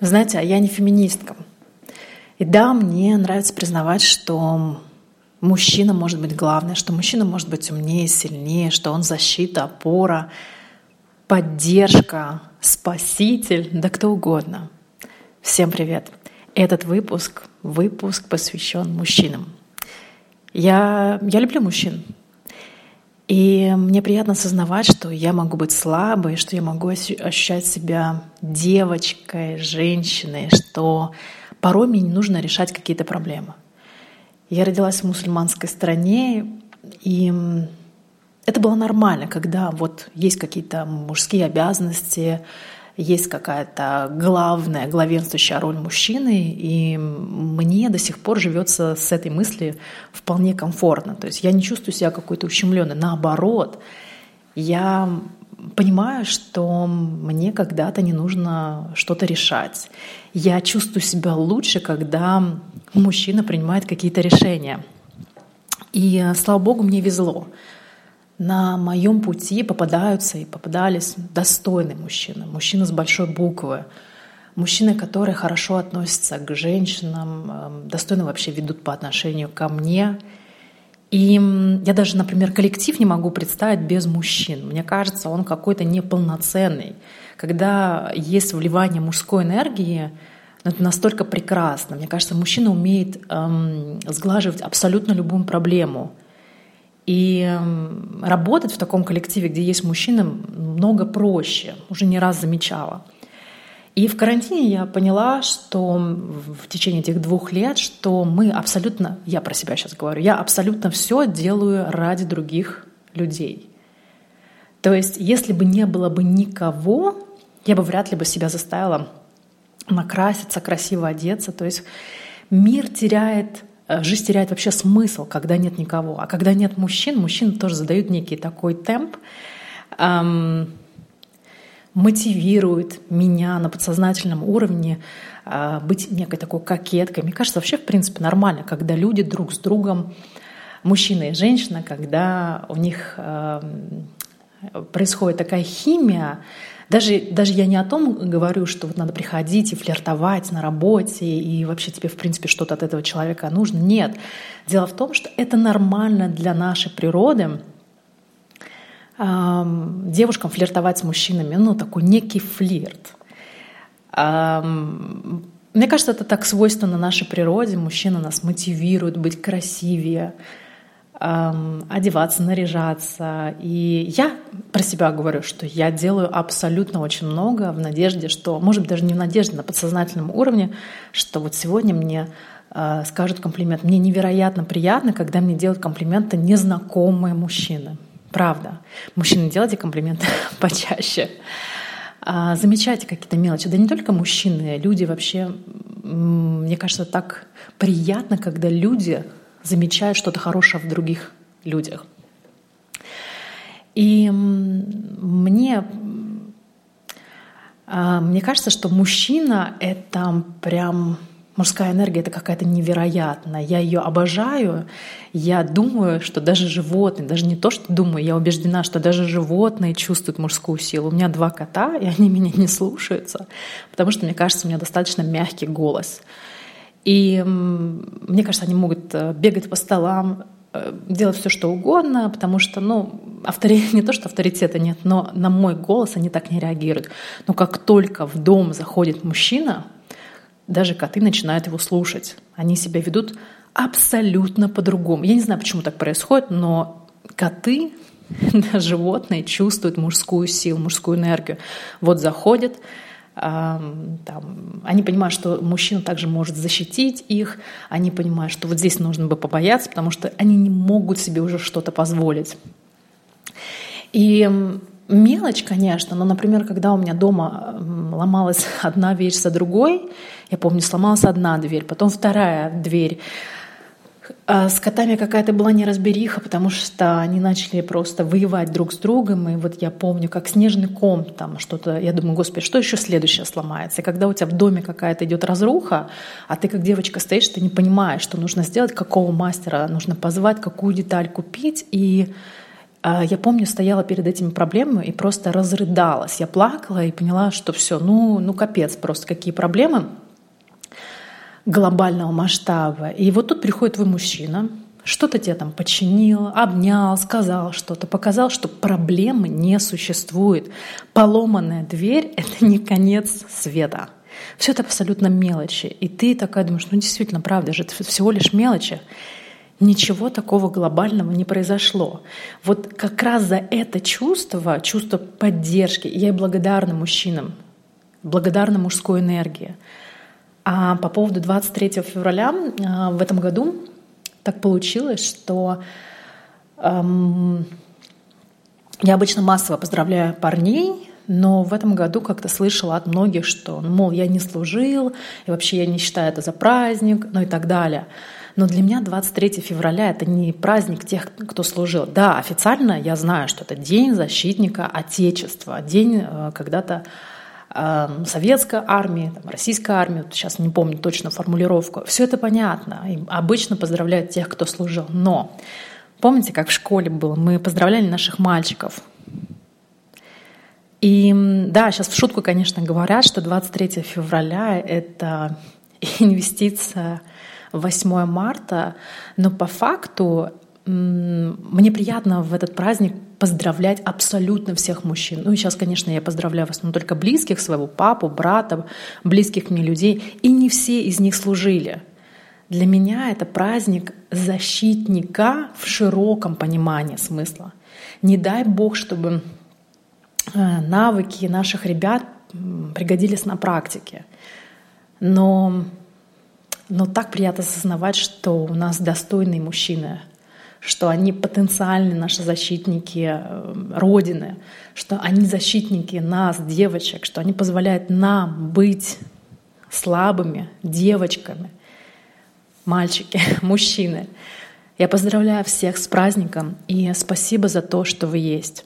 Знаете, а я не феминистка. И да, мне нравится признавать, что мужчина может быть главное, что мужчина может быть умнее, сильнее, что он защита, опора, поддержка, спаситель, да кто угодно. Всем привет! Этот выпуск — выпуск посвящен мужчинам. Я, я люблю мужчин. И мне приятно осознавать, что я могу быть слабой, что я могу ощущать себя девочкой, женщиной, что порой мне не нужно решать какие-то проблемы. Я родилась в мусульманской стране, и это было нормально, когда вот есть какие-то мужские обязанности, есть какая-то главная, главенствующая роль мужчины, и мне до сих пор живется с этой мысли вполне комфортно. То есть я не чувствую себя какой-то ущемленной. Наоборот, я понимаю, что мне когда-то не нужно что-то решать. Я чувствую себя лучше, когда мужчина принимает какие-то решения. И, слава богу, мне везло на моем пути попадаются и попадались достойные мужчины, мужчины с большой буквы, мужчины, которые хорошо относятся к женщинам, эм, достойно вообще ведут по отношению ко мне. И я даже, например, коллектив не могу представить без мужчин. Мне кажется, он какой-то неполноценный. Когда есть вливание мужской энергии, это настолько прекрасно. Мне кажется, мужчина умеет эм, сглаживать абсолютно любую проблему — и эм, работать в таком коллективе, где есть мужчины, много проще. Уже не раз замечала. И в карантине я поняла, что в течение этих двух лет, что мы абсолютно, я про себя сейчас говорю, я абсолютно все делаю ради других людей. То есть, если бы не было бы никого, я бы вряд ли бы себя заставила накраситься, красиво одеться. То есть мир теряет жизнь теряет вообще смысл, когда нет никого. А когда нет мужчин, мужчины тоже задают некий такой темп, эм, мотивируют меня на подсознательном уровне э, быть некой такой кокеткой. Мне кажется, вообще, в принципе, нормально, когда люди друг с другом, мужчина и женщина, когда у них э, происходит такая химия, даже, даже я не о том говорю, что вот надо приходить и флиртовать на работе, и вообще тебе, в принципе, что-то от этого человека нужно. Нет. Дело в том, что это нормально для нашей природы, девушкам флиртовать с мужчинами, ну, такой некий флирт. Мне кажется, это так свойственно нашей природе. Мужчина нас мотивирует быть красивее, одеваться, наряжаться. И я про себя говорю, что я делаю абсолютно очень много в надежде, что, может быть, даже не в надежде, на подсознательном уровне, что вот сегодня мне э, скажут комплимент. Мне невероятно приятно, когда мне делают комплименты незнакомые мужчины. Правда. Мужчины, делайте комплименты почаще. А, замечайте какие-то мелочи. Да не только мужчины, люди вообще, мне кажется, так приятно, когда люди замечают что-то хорошее в других людях. И мне, а, мне кажется, что мужчина — это прям мужская энергия — это какая-то невероятная. Я ее обожаю. Я думаю, что даже животные, даже не то, что думаю, я убеждена, что даже животные чувствуют мужскую силу. У меня два кота, и они меня не слушаются, потому что, мне кажется, у меня достаточно мягкий голос. И мне кажется, они могут э, бегать по столам, э, делать все, что угодно, потому что, ну, авторитет, не то, что авторитета нет, но на мой голос они так не реагируют. Но как только в дом заходит мужчина, даже коты начинают его слушать. Они себя ведут абсолютно по-другому. Я не знаю, почему так происходит, но коты, животные чувствуют мужскую силу, мужскую энергию. Вот заходит, там, они понимают, что мужчина также может защитить их, они понимают, что вот здесь нужно бы побояться, потому что они не могут себе уже что-то позволить. И мелочь, конечно, но, например, когда у меня дома ломалась одна вещь за другой, я помню, сломалась одна дверь, потом вторая дверь, с котами какая-то была неразбериха, потому что они начали просто воевать друг с другом. И вот я помню, как снежный ком там что-то. Я думаю, господи, что еще следующее сломается? И когда у тебя в доме какая-то идет разруха, а ты как девочка стоишь, ты не понимаешь, что нужно сделать, какого мастера нужно позвать, какую деталь купить. И а, я помню, стояла перед этими проблемами и просто разрыдалась. Я плакала и поняла, что все, ну, ну капец, просто какие проблемы глобального масштаба. И вот тут приходит твой мужчина, что-то тебе там починил, обнял, сказал что-то, показал, что проблемы не существует. Поломанная дверь — это не конец света. Все это абсолютно мелочи. И ты такая думаешь, ну действительно, правда же, это всего лишь мелочи. Ничего такого глобального не произошло. Вот как раз за это чувство, чувство поддержки, я и благодарна мужчинам, благодарна мужской энергии. А по поводу 23 февраля а, в этом году так получилось, что эм, я обычно массово поздравляю парней, но в этом году как-то слышала от многих, что, ну, мол, я не служил, и вообще я не считаю это за праздник, ну и так далее. Но для меня 23 февраля — это не праздник тех, кто служил. Да, официально я знаю, что это День защитника Отечества, день э, когда-то советской армии, там, российской армии, вот сейчас не помню точно формулировку. Все это понятно. И обычно поздравляют тех, кто служил. Но помните, как в школе было? Мы поздравляли наших мальчиков. И да, сейчас в шутку, конечно, говорят, что 23 февраля — это инвестиция в 8 марта, но по факту мне приятно в этот праздник поздравлять абсолютно всех мужчин. Ну и сейчас, конечно, я поздравляю в основном только близких, своего папу, брата, близких мне людей. И не все из них служили. Для меня это праздник защитника в широком понимании смысла. Не дай бог, чтобы Э, навыки наших ребят пригодились на практике. Но, но так приятно осознавать, что у нас достойные мужчины, что они потенциальные наши защитники э, Родины, что они защитники нас, девочек, что они позволяют нам быть слабыми девочками, мальчики, мужчины. Я поздравляю всех с праздником и спасибо за то, что вы есть.